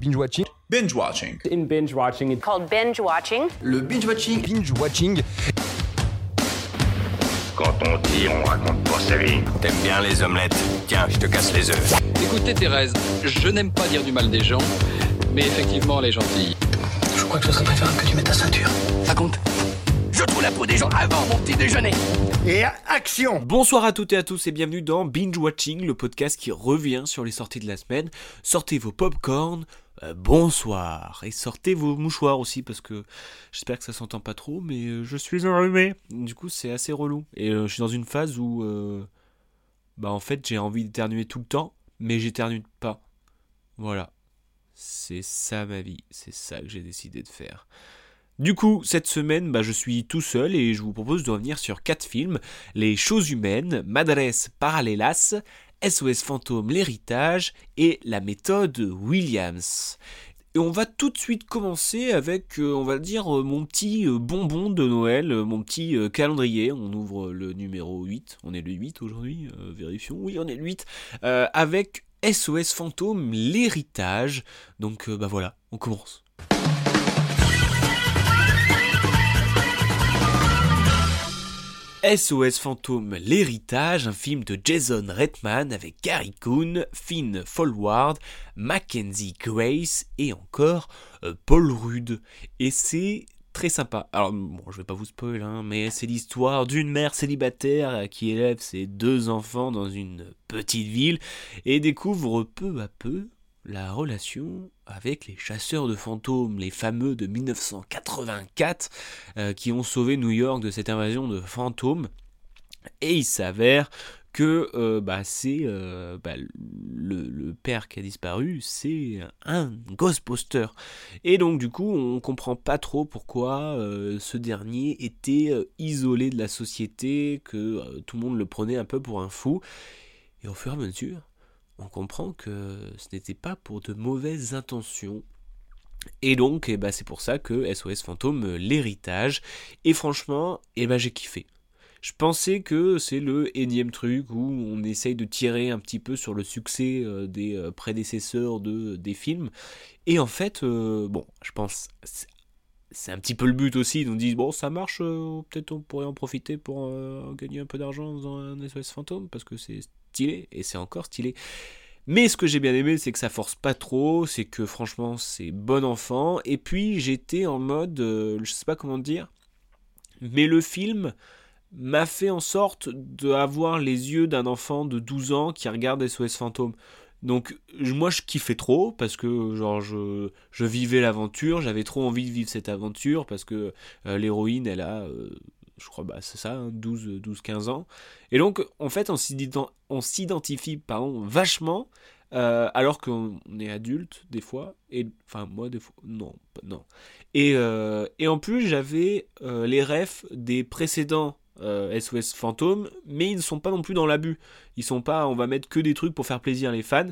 Binge watching. Binge watching. In binge watching, it's called binge watching. Le binge watching. Binge watching. Quand on dit, on raconte pour sa vie. T'aimes bien les omelettes Tiens, je te casse les œufs. Écoutez Thérèse, je n'aime pas dire du mal des gens, mais effectivement elle est gentille. Je crois que ce serait préférable que tu mettes ta ceinture. Ça compte je trouve la peau des gens avant mon petit déjeuner. Et action Bonsoir à toutes et à tous et bienvenue dans Binge Watching, le podcast qui revient sur les sorties de la semaine. Sortez vos popcorn, euh, bonsoir et sortez vos mouchoirs aussi parce que j'espère que ça s'entend pas trop, mais euh, je suis enrhumé. Du coup, c'est assez relou et euh, je suis dans une phase où, bah en fait, j'ai envie d'éternuer tout le temps, mais j'éternue pas. Voilà, c'est ça ma vie, c'est ça que j'ai décidé de faire. Du coup, cette semaine, bah, je suis tout seul et je vous propose de revenir sur quatre films Les choses humaines, Madres Paralelas, SOS Fantôme l'héritage et La méthode Williams. Et on va tout de suite commencer avec, euh, on va dire, euh, mon petit euh, bonbon de Noël, mon petit calendrier. On ouvre le numéro 8. On est le 8 aujourd'hui, vérifions. Oui, on est le 8. avec SOS Fantôme l'héritage. Donc, bah voilà, on commence. SOS Fantôme L'Héritage, un film de Jason Reitman avec Gary Coon, Finn Folward, Mackenzie Grace et encore euh, Paul Rudd. Et c'est très sympa. Alors, bon, je vais pas vous spoiler, hein, mais c'est l'histoire d'une mère célibataire qui élève ses deux enfants dans une petite ville et découvre peu à peu la relation avec les chasseurs de fantômes, les fameux de 1984, euh, qui ont sauvé New York de cette invasion de fantômes. Et il s'avère que euh, bah, c'est euh, bah, le, père qui a disparu, c'est un Ghostbuster. Et donc du coup, on comprend pas trop pourquoi ce dernier était isolé de la société, que tout le monde le prenait un peu pour un fou. Et au fur et à mesure, on comprend que ce n'était pas pour de mauvaises intentions. Et donc, eh ben, c'est pour ça que SOS Fantôme, euh, l'héritage. Et franchement, eh ben, j'ai kiffé. Je pensais que c'est le énième truc où on essaye de tirer un petit peu sur le succès euh, des euh, prédécesseurs de, des films. Et en fait, bon, je pense c'est un petit peu le but aussi. Ils nous disent bon, ça marche, peut-être on pourrait en profiter pour gagner un peu d'argent dans un SOS fantôme parce que c'est stylé, et c'est encore stylé. Mais ce que j'ai bien aimé, c'est que ça force pas trop, c'est que franchement c'est bon enfant. Et puis j'étais en mode, euh, je sais pas comment dire, mais le film m'a fait en sorte d'avoir les yeux d'un enfant de 12 ans qui regarde SOS Fantôme. Donc moi je kiffais trop parce que genre je, vivais l'aventure, j'avais trop envie de vivre cette aventure parce que euh, l'héroïne elle a euh, je crois, bah, c'est ça, 12, 12, 15 ans. Et donc, en fait, on s'identifie vachement, euh, alors qu'on est adulte, des fois. Et, enfin, moi, des fois, non, non. Et, euh, et en plus, j'avais euh, les refs des précédents SOS Fantômes, mais ils ne sont pas non plus dans l'abus. Ils sont pas, on va mettre que des trucs pour faire plaisir les fans.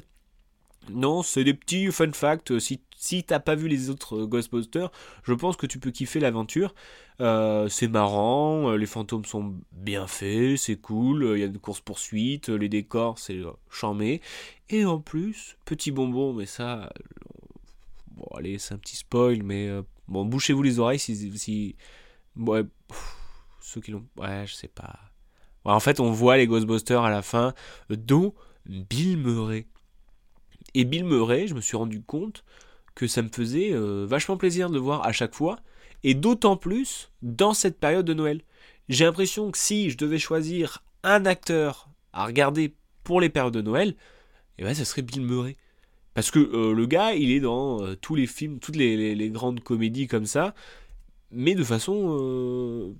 Non, c'est des petits fun facts. Si, si t'as pas vu les autres Ghostbusters, je pense que tu peux kiffer l'aventure. Euh, c'est marrant, euh, les fantômes sont bien faits, c'est cool, il y a une course-poursuite, les décors, c'est euh, charmé. Et en plus, petit bonbon, mais ça. Bon, allez, c'est un petit spoil, mais. bon, bouchez-vous les oreilles si. si ouais, ceux qui l'ont. Ouais, je sais pas. en fait, on voit les Ghostbusters à la fin, dont Bill Murray. Et Bill Murray, je me suis rendu compte que ça me faisait vachement plaisir de voir à chaque fois et d'autant plus dans cette période de Noël. J'ai l'impression que si je devais choisir un acteur à regarder pour les périodes de Noël, eh ben, ça serait Bill Murray. Parce que euh, le gars, il est dans euh, tous les films, toutes les, grandes comédies comme ça, mais de façon euh,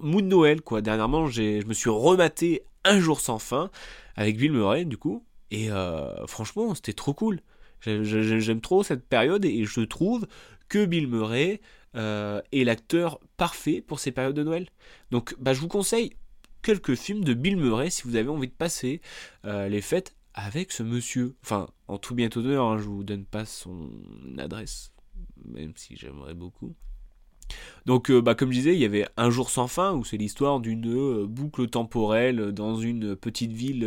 mood Noël, quoi. Dernièrement, je me suis rematé Un jour sans fin avec Bill Murray, du coup, et euh, franchement, c'était trop cool. J'aime trop cette période et je trouve que Bill Murray euh, est l'acteur parfait pour ces périodes de Noël. Donc bah, je vous conseille quelques films de Bill Murray si vous avez envie de passer euh, les fêtes avec ce monsieur. Enfin, en tout bien honneur, hein, je vous donne pas son adresse, même si j'aimerais beaucoup. Donc, euh, bah, comme je disais, il y avait Un jour sans fin, où c'est l'histoire d'une euh, boucle temporelle dans une petite ville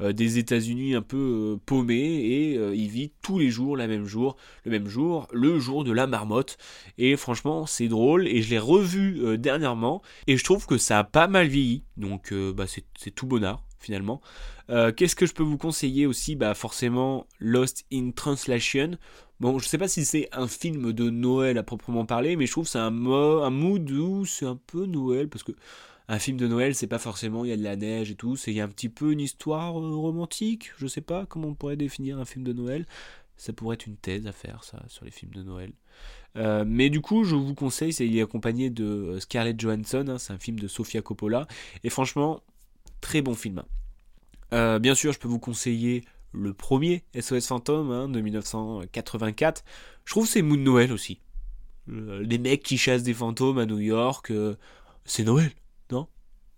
euh, des États-Unis un peu paumée, et il vit tous les jours, la même jour, le même jour, le jour de la marmotte. Et franchement, c'est drôle, et je l'ai revu dernièrement, et je trouve que ça a pas mal vieilli, donc bah, c'est tout bonheur finalement. Qu'est-ce que je peux vous conseiller aussi Bah forcément Lost in Translation. Bon, je sais pas si c'est un film de Noël à proprement parler, mais je trouve c'est un, un mood où c'est un peu Noël, parce que un film de Noël, c'est pas forcément il y a de la neige et tout, c'est il y a un petit peu une histoire euh, romantique, je sais pas comment on pourrait définir un film de Noël. Ça pourrait être une thèse à faire, ça, sur les films de Noël. Euh, mais du coup, je vous conseille, c'est accompagné de euh, Scarlett Johansson, hein, c'est un film de Sofia Coppola, et franchement, très bon film. Bien sûr, je peux vous conseiller le premier SOS Fantôme hein, de 1984. Je trouve c'est Moon Noël aussi. les mecs qui chassent des fantômes à New York, euh, c'est Noël, non?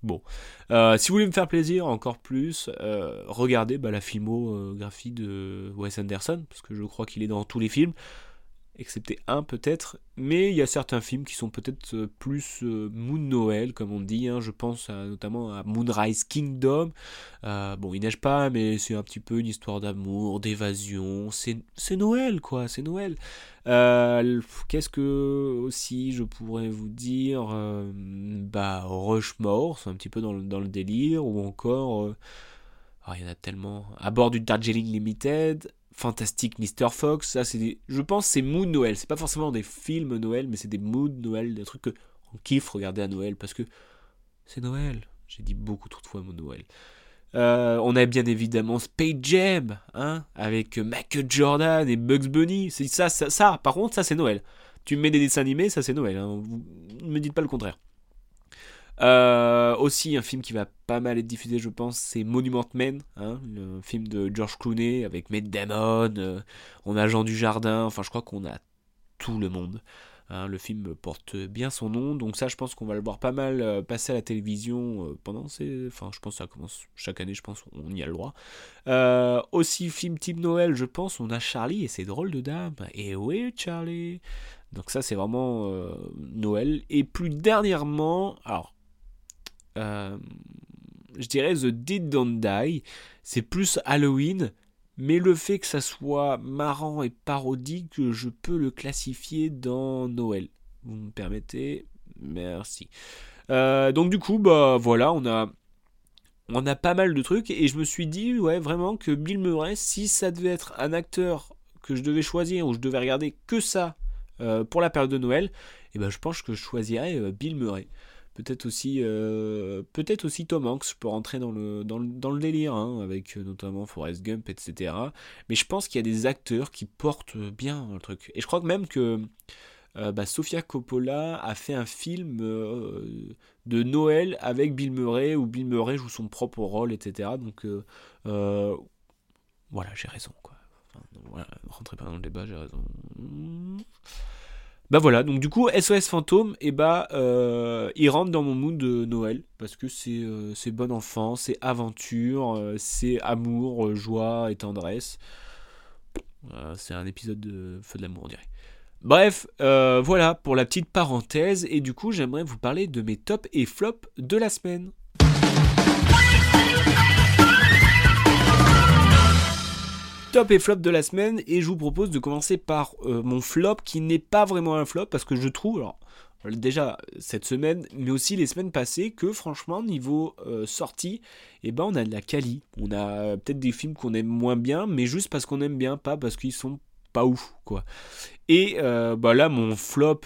Bon. Euh, si vous voulez me faire plaisir encore plus, euh, regardez bah, la filmographie de Wes Anderson, parce que je crois qu'il est dans tous les films excepté un peut-être, mais il y a certains films qui sont peut-être euh, plus euh, Moon Noël, comme on dit, hein. je pense notamment à Moonrise Kingdom, euh, bon il neige pas, mais c'est un petit peu une histoire d'amour, d'évasion, c'est Noël quoi, c'est Noël. Qu'est-ce que aussi je pourrais vous dire Bah Rushmore, c'est un petit peu dans le, délire, ou encore... Oh, il y en a tellement. À bord du Darjeeling Limited, Fantastic Mr. Fox, ça c'est je pense c'est mood Noël, c'est pas forcément des films Noël, mais c'est des moods Noël, des trucs que on kiffe regarder à Noël parce que c'est Noël. J'ai dit beaucoup trop de fois mot Noël. Euh, on a bien évidemment Space Jam, hein, avec Michael Jordan et Bugs Bunny. C'est ça, ça, ça, par contre, ça c'est Noël. Tu me mets des dessins animés, ça c'est Noël. Hein. ne me dites pas le contraire. Euh, aussi, un film qui va pas mal être diffusé, je pense, c'est Monument Men, hein, le film de George Clooney avec Matt Damon, euh, on a Jean Dujardin, enfin, je crois qu'on a tout le monde. Hein, le film porte bien son nom, donc ça, je pense qu'on va le voir pas mal euh, passer à la télévision pendant ces. Enfin, je pense que ça commence chaque année, je pense, on y a le droit. aussi, film type Noël, je pense, on a Charlie et ses drôles de dames. Et oui, Charlie. Donc, ça, c'est vraiment Noël. Et plus dernièrement, alors, euh, je dirais The Dead Don't Die. C'est plus Halloween, mais le fait que ça soit marrant et parodique, je peux le classifier dans Noël. Vous me permettez Merci. Euh, donc du coup, bah voilà, on a on a pas mal de trucs et je me suis dit ouais vraiment que Bill Murray, si ça devait être un acteur que je devais choisir ou je devais regarder que ça euh, pour la période de Noël, eh ben je pense que je choisirais Bill Murray. Peut-être aussi, euh, peut-être aussi Tom Hanks, je peux rentrer dans le, dans le, délire, hein, avec euh, notamment Forrest Gump, etc. Mais je pense qu'il y a des acteurs qui portent bien le truc. Et je crois même que euh, bah, Sofia Coppola a fait un film de Noël avec Bill Murray, où Bill Murray joue son propre rôle, etc. Donc voilà, j'ai raison. Quoi. voilà, rentrez pas dans le débat, j'ai raison. Bah voilà, donc du coup, SOS Fantôme, et eh bah, euh, il rentre dans mon mood de Noël, parce que c'est euh, bon enfant, c'est aventure, euh, c'est amour, joie et tendresse. c'est un épisode de Feu de l'amour, on dirait. Bref, voilà pour la petite parenthèse, et du coup, j'aimerais vous parler de mes tops et flops de la semaine. Top et flop de la semaine et je vous propose de commencer par euh, mon flop qui n'est pas vraiment un flop parce que je trouve, alors déjà cette semaine, mais aussi les semaines passées, que franchement niveau euh, sortie, eh ben on a de la quali. On a peut-être des films qu'on aime moins bien, mais juste parce qu'on aime bien, pas parce qu'ils sont pas ouf quoi. Et euh, bah là mon flop,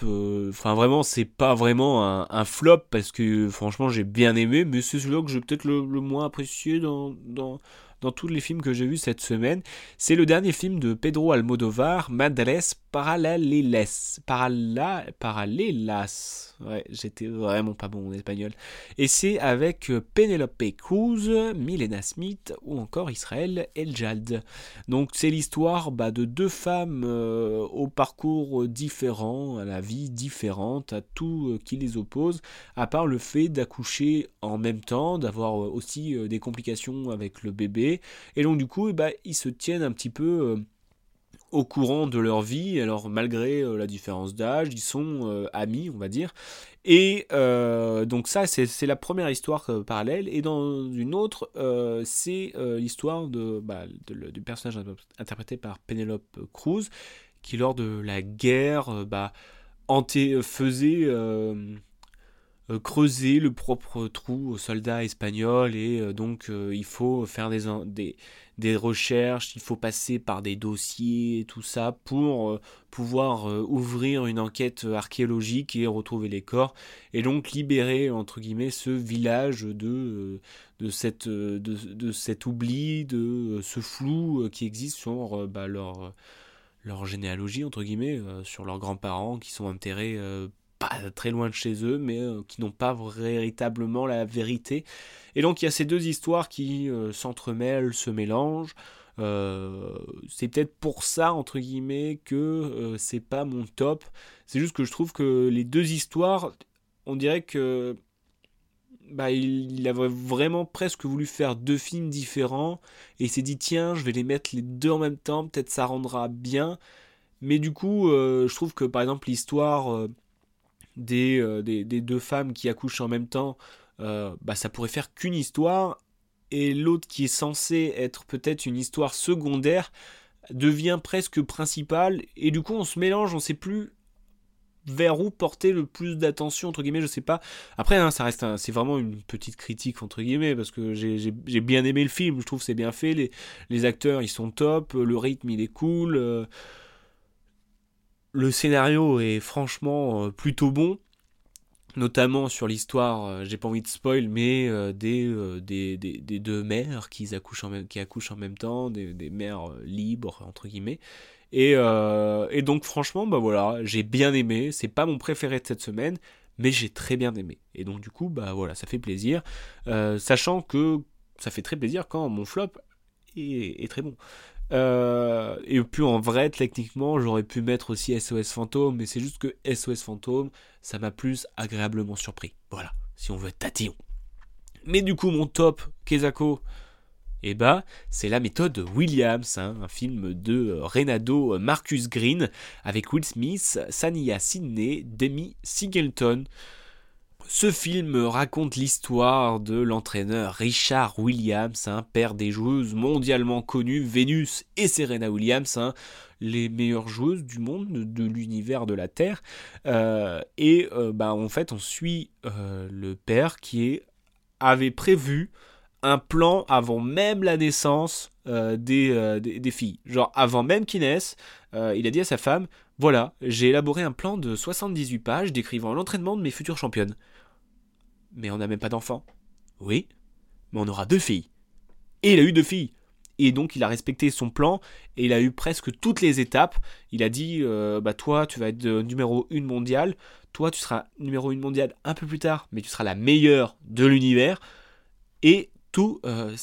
enfin vraiment c'est pas vraiment un, flop parce que franchement j'ai bien aimé, mais c'est celui-là que j'ai peut-être le, moins apprécié dans, dans tous les films que j'ai vus cette semaine. C'est le dernier film de Pedro Almodovar, Madres Paralelas. Paralelas. Ouais, j'étais vraiment pas bon en espagnol. Et c'est avec euh, Penelope Cruz, Milena Smith ou encore Israël Eljad. Donc c'est l'histoire bah, de deux femmes euh, au parcours différent, à la vie différente, à tout euh, qui les oppose, à part le fait d'accoucher en même temps, d'avoir aussi des complications avec le bébé. Et donc du coup, eh bah, ils se tiennent un petit peu au courant de leur vie. Alors malgré euh, la différence d'âge, ils sont euh, amis, on va dire. Et euh, donc ça, c'est la première histoire parallèle. Et dans une autre, c'est l'histoire bah, du personnage interprété par Penelope Cruz, qui lors de la guerre bah, faisait euh, creuser le propre trou aux soldats espagnols et euh, donc euh, il faut faire des, des, des, recherches, il faut passer par des dossiers, tout ça pour pouvoir ouvrir une enquête archéologique et retrouver les corps et donc libérer entre guillemets ce village de, de, cette, de, de cet oubli, de ce flou qui existe sur bah, leur leur généalogie entre guillemets sur leurs grands-parents qui sont enterrés très loin de chez eux, mais euh, qui n'ont pas véritablement la vérité. Et donc il y a ces deux histoires qui euh, s'entremêlent, se mélangent. Euh, c'est peut-être pour ça, entre guillemets, que c'est pas mon top. C'est juste que je trouve que les deux histoires, on dirait que bah, il, avait vraiment presque voulu faire deux films différents et il s'est dit tiens je vais les mettre les deux en même temps peut-être ça rendra bien mais du coup je trouve que par exemple l'histoire des, des, deux femmes qui accouchent en même temps, euh, bah, ça pourrait faire qu'une histoire, et l'autre qui est censé être peut-être une histoire secondaire devient presque principale, et du coup on se mélange, on sait plus vers où porter le plus d'attention entre guillemets je sais pas. Après hein, ça reste c'est vraiment une petite critique entre guillemets parce que j'ai bien aimé le film je trouve c'est bien fait les, les, acteurs ils sont top le rythme il est cool euh, le scénario est franchement euh, plutôt bon, notamment sur l'histoire, euh, j'ai pas envie de spoil, mais euh, des, des, deux mères qui accouchent en même, qui accouchent en même temps, des, mères libres, entre guillemets. Et, donc franchement, bah voilà, j'ai bien aimé, c'est pas mon préféré de cette semaine, mais j'ai très bien aimé. Et donc du coup, bah voilà, ça fait plaisir, sachant que ça fait très plaisir quand mon flop est très bon. Euh, et puis en vrai, techniquement, j'aurais pu mettre aussi SOS Fantôme, mais c'est juste que SOS Fantôme, ça m'a plus agréablement surpris. Voilà, si on veut être tatillon. Mais du coup, mon top, Kezako, eh ben, c'est la méthode Williams, hein, un film de Renato Marcus Green avec Will Smith, Sania Sidney, Demi Singleton. Ce film raconte l'histoire de l'entraîneur Richard Williams, père des joueuses mondialement connues, Vénus et Serena Williams, hein, les meilleures joueuses du monde, de l'univers de la Terre. Euh, et euh, bah, en fait, on suit euh, le père qui avait prévu un plan avant même la naissance des, des, filles. Genre avant même qu'ils naissent, il a dit à sa femme, voilà, j'ai élaboré un plan de 78 pages décrivant l'entraînement de mes futures championnes. Mais on n'a même pas d'enfant. Oui, mais on aura deux filles. Et il a eu deux filles. Et donc il a respecté son plan et il a eu presque toutes les étapes. Il a dit euh, bah toi tu vas être numéro 1 mondial, toi tu seras numéro 1 mondial un peu plus tard, mais tu seras la meilleure de l'univers. Et tout, euh,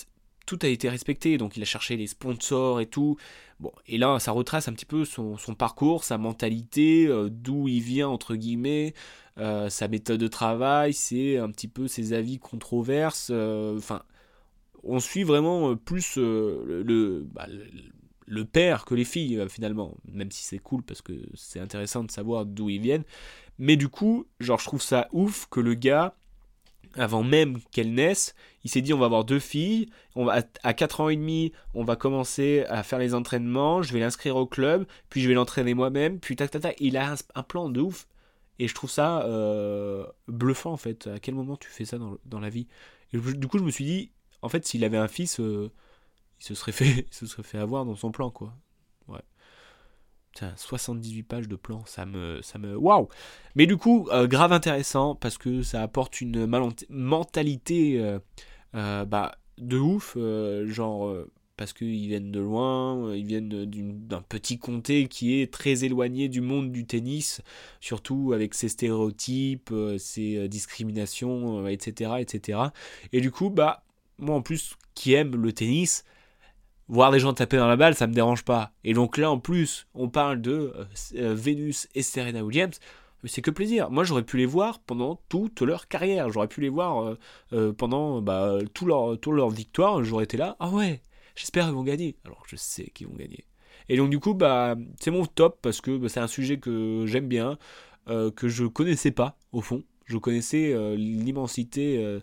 tout a été respecté. Donc il a cherché les sponsors et tout. Bon, et là, ça retrace un petit peu son, parcours, sa mentalité, euh, d'où il vient, entre guillemets, euh, sa méthode de travail, c'est un petit peu ses avis controverses. Euh, enfin, on suit vraiment plus bah, le, le, père que les filles, finalement. Même si c'est cool parce que c'est intéressant de savoir d'où ils viennent. Mais du coup, genre, je trouve ça ouf que le gars avant même qu'elles naissent, il s'est dit on va avoir deux filles, on va à 4 ans et demi, on va commencer à faire les entraînements, je vais l'inscrire au club, puis je vais l'entraîner moi-même, puis tac tac tac, il a un, plan de ouf. Et je trouve ça euh, bluffant en fait. À quel moment tu fais ça dans, la vie? Et Du coup, je me suis dit, en fait, s'il avait un fils, euh, il se serait fait, il se serait fait avoir dans son plan quoi. 78 pages de plans, ça me, ça me, waouh. Mais du coup, euh, grave intéressant parce que ça apporte une mentalité euh, euh, bah, de ouf, genre parce qu'ils viennent de loin, ils viennent d'un petit comté qui est très éloigné du monde du tennis, surtout avec ses stéréotypes, ses discriminations, etc., etc. Et du coup, bah moi en plus qui aime le tennis, voir des gens taper dans la balle, ça me dérange pas. Et donc là, en plus, on parle de euh, euh, Vénus et Serena Williams. C'est que plaisir. Moi, j'aurais pu les voir pendant toute leur carrière. J'aurais pu les voir euh, pendant bah, tout leur, tout leur victoire. J'aurais été là. Ah ouais, j'espère qu'ils vont gagner. Alors, je sais qu'ils vont gagner. Et donc du coup, bah, c'est mon top parce que bah, c'est un sujet que j'aime bien, euh, que je connaissais pas au fond. Je connaissais euh, l'immensité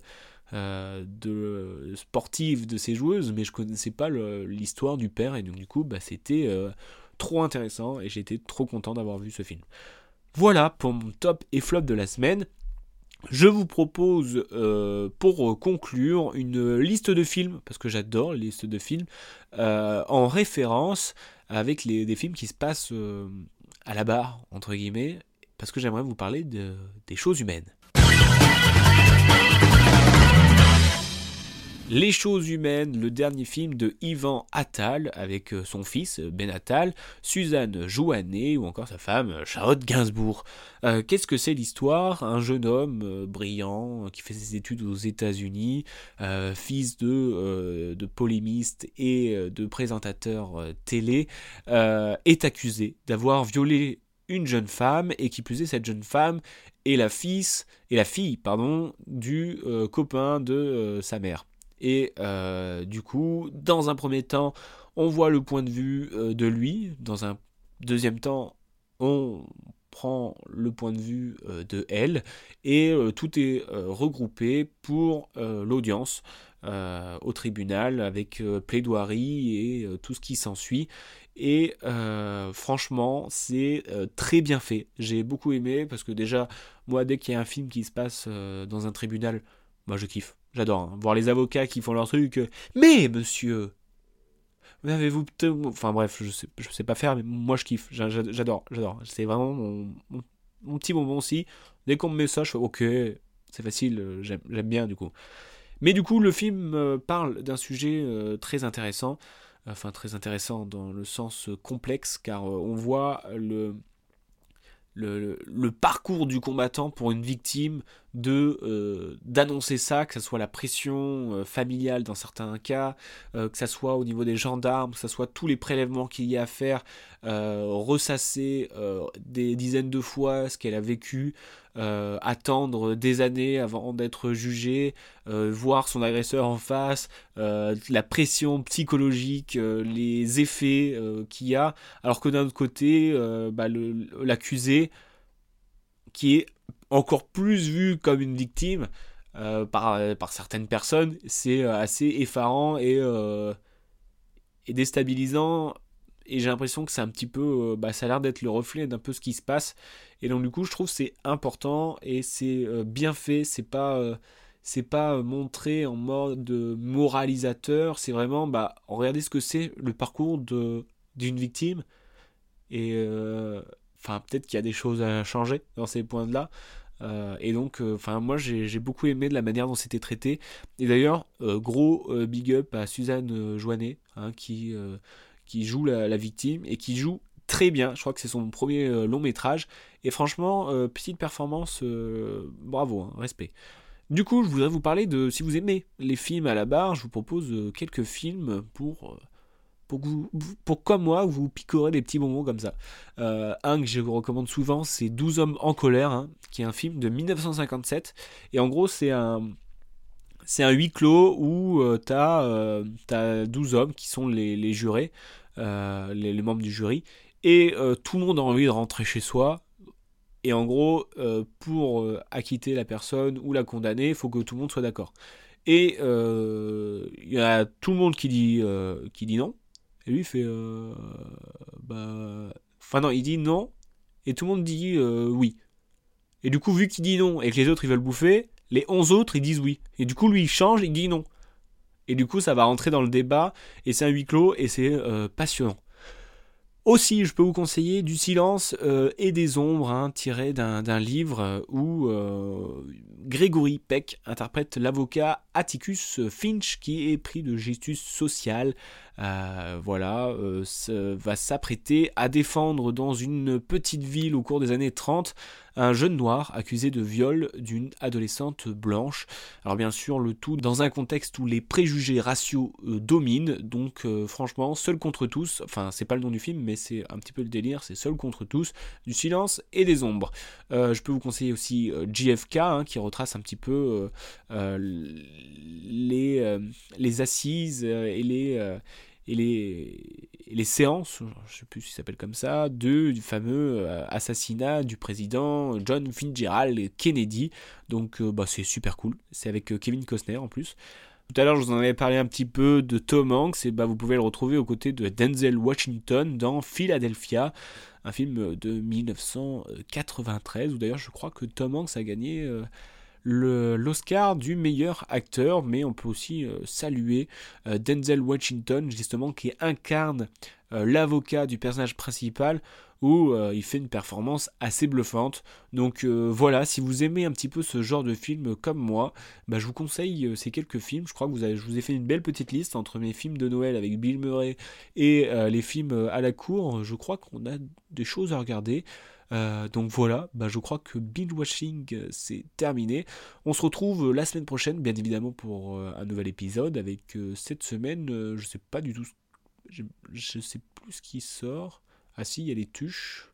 euh, de sportive de ces joueuses, mais je connaissais pas l'histoire du père. Et donc du coup, bah, c'était trop intéressant et j'étais trop content d'avoir vu ce film. Voilà pour mon top et flop de la semaine. Je vous propose euh, pour conclure une liste de films, parce que j'adore les listes de films, euh, en référence avec les, des films qui se passent euh, à la barre, entre guillemets, parce que j'aimerais vous parler de, des choses humaines. Les choses humaines, le dernier film de Ivan Attal avec euh, son fils euh, Ben Attal, Suzanne Joannet ou encore sa femme euh, Charlotte Gainsbourg. Qu'est-ce que c'est l'histoire? Un jeune homme brillant qui fait ses études aux États-Unis, fils de, de polémiste et de présentateur télé, est accusé d'avoir violé une jeune femme et qui plus est cette jeune femme est la fille pardon du copain de sa mère. Et euh, du coup, dans un premier temps, on voit le point de vue euh, de lui. Dans un deuxième temps, on prend le point de vue euh, de elle. Et tout est regroupé pour l'audience au tribunal avec plaidoirie et tout ce qui s'ensuit. Et franchement, c'est très bien fait. J'ai beaucoup aimé parce que déjà, moi, dès qu'il y a un film qui se passe dans un tribunal, moi je kiffe. J'adore. Hein. Voir les avocats qui font leur truc. Euh, mais, monsieur Avez-vous. Enfin bref, je sais, sais pas faire, mais moi je kiffe. J'adore, j'adore. C'est vraiment mon, petit bonbon aussi. Dès qu'on me met ça, je fais ok, c'est facile, euh, j'aime bien du coup. Mais du coup, le film euh, parle d'un sujet très intéressant. Enfin, très intéressant dans le sens complexe, car on voit le, le, parcours du combattant pour une victime, euh, d'annoncer ça, que ce soit la pression euh, familiale dans certains cas, euh, que ce soit au niveau des gendarmes, que ce soit tous les prélèvements qu'il y a à faire, ressasser des dizaines de fois ce qu'elle a vécu, attendre des années avant d'être jugée, voir son agresseur en face, la pression psychologique, les effets qu'il y a, alors que d'un autre côté, bah, l'accusé qui est encore plus vu comme une victime euh, par, certaines personnes, c'est euh, assez effarant et, euh, et déstabilisant. Et j'ai l'impression que c'est un petit peu, bah, ça a l'air d'être le reflet d'un peu ce qui se passe. Et donc du coup, je trouve c'est important et c'est bien fait. C'est pas, c'est pas montré en mode moralisateur. C'est vraiment, bah, regardez ce que c'est le parcours de d'une victime et enfin peut-être qu'il y a des choses à changer dans ces points-là. Euh, et donc, euh, enfin, moi j'ai beaucoup aimé de la manière dont c'était traité. Et d'ailleurs, euh, gros big up à Suzanne Joannet, hein, qui, qui joue la, victime et qui joue très bien. Je crois que c'est son premier long métrage. Et franchement, petite performance, bravo, hein, respect. Du coup, je voudrais vous parler de, si vous aimez les films à la barre, je vous propose quelques films pour pour, vous, pour comme moi, vous picorez des petits bonbons comme ça. Euh, un que je vous recommande souvent, c'est 12 hommes en colère, hein, qui est un film de 1957. Et en gros, c'est un, c'est un huis clos où euh, tu as, euh, 12 hommes qui sont les, jurés, euh, les, membres du jury, et tout le monde a envie de rentrer chez soi. Et en gros, pour acquitter la personne ou la condamner, il faut que tout le monde soit d'accord. Et il y a tout le monde qui dit, non, et lui, il fait. Euh, bah. Enfin, non, il dit non. Et tout le monde dit euh, oui. Et du coup, vu qu'il dit non et que les autres ils veulent bouffer, les 11 autres ils disent oui. Et du coup, lui il change, il dit non. Et du coup, ça va rentrer dans le débat. Et c'est un huis clos et c'est euh, passionnant. Aussi, je peux vous conseiller Du silence et des ombres, hein, tiré d'un livre où Grégory Peck interprète l'avocat Atticus Finch qui est pris de gestus social. Euh, voilà, euh, va s'apprêter à défendre dans une petite ville au cours des années 30 un jeune noir accusé de viol d'une adolescente blanche. Alors bien sûr, le tout dans un contexte où les préjugés raciaux euh, dominent, donc franchement, seul contre tous, enfin c'est pas le nom du film, mais c'est un petit peu le délire, c'est seul contre tous, du silence et des ombres. je peux vous conseiller aussi JFK, hein, qui retrace un petit peu les assises et les et les, séances, je sais plus si ça s'appelle comme ça, du fameux euh, assassinat du président John Fitzgerald Kennedy. Donc bah, c'est super cool. C'est avec Kevin Costner en plus. Tout à l'heure, je vous en avais parlé un petit peu de Tom Hanks, et bah, vous pouvez le retrouver aux côtés de Denzel Washington dans Philadelphia, un film de 1993, où d'ailleurs je crois que Tom Hanks a gagné l'Oscar du meilleur acteur, mais on peut aussi euh, saluer euh, Denzel Washington, justement, qui incarne euh, l'avocat du personnage principal, où il fait une performance assez bluffante. Donc voilà, si vous aimez un petit peu ce genre de film comme moi, bah, je vous conseille ces quelques films. Je crois que je vous ai fait une belle petite liste entre mes films de Noël avec Bill Murray et les films à la cour. Je crois qu'on a des choses à regarder. Euh, donc voilà, bah, je crois que binge watching euh, c'est terminé. On se retrouve euh, la semaine prochaine, bien évidemment, pour un nouvel épisode. Avec cette semaine, je sais pas du tout, je, sais plus ce qui sort. Ah si, il y a les tuches.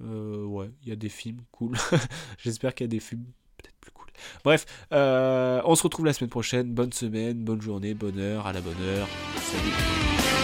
ouais, il y a des films cool. J'espère qu'il y a des films peut-être plus cool. Bref, on se retrouve la semaine prochaine. Bonne semaine, bonne journée, bonne heure, à la bonne heure. Salut.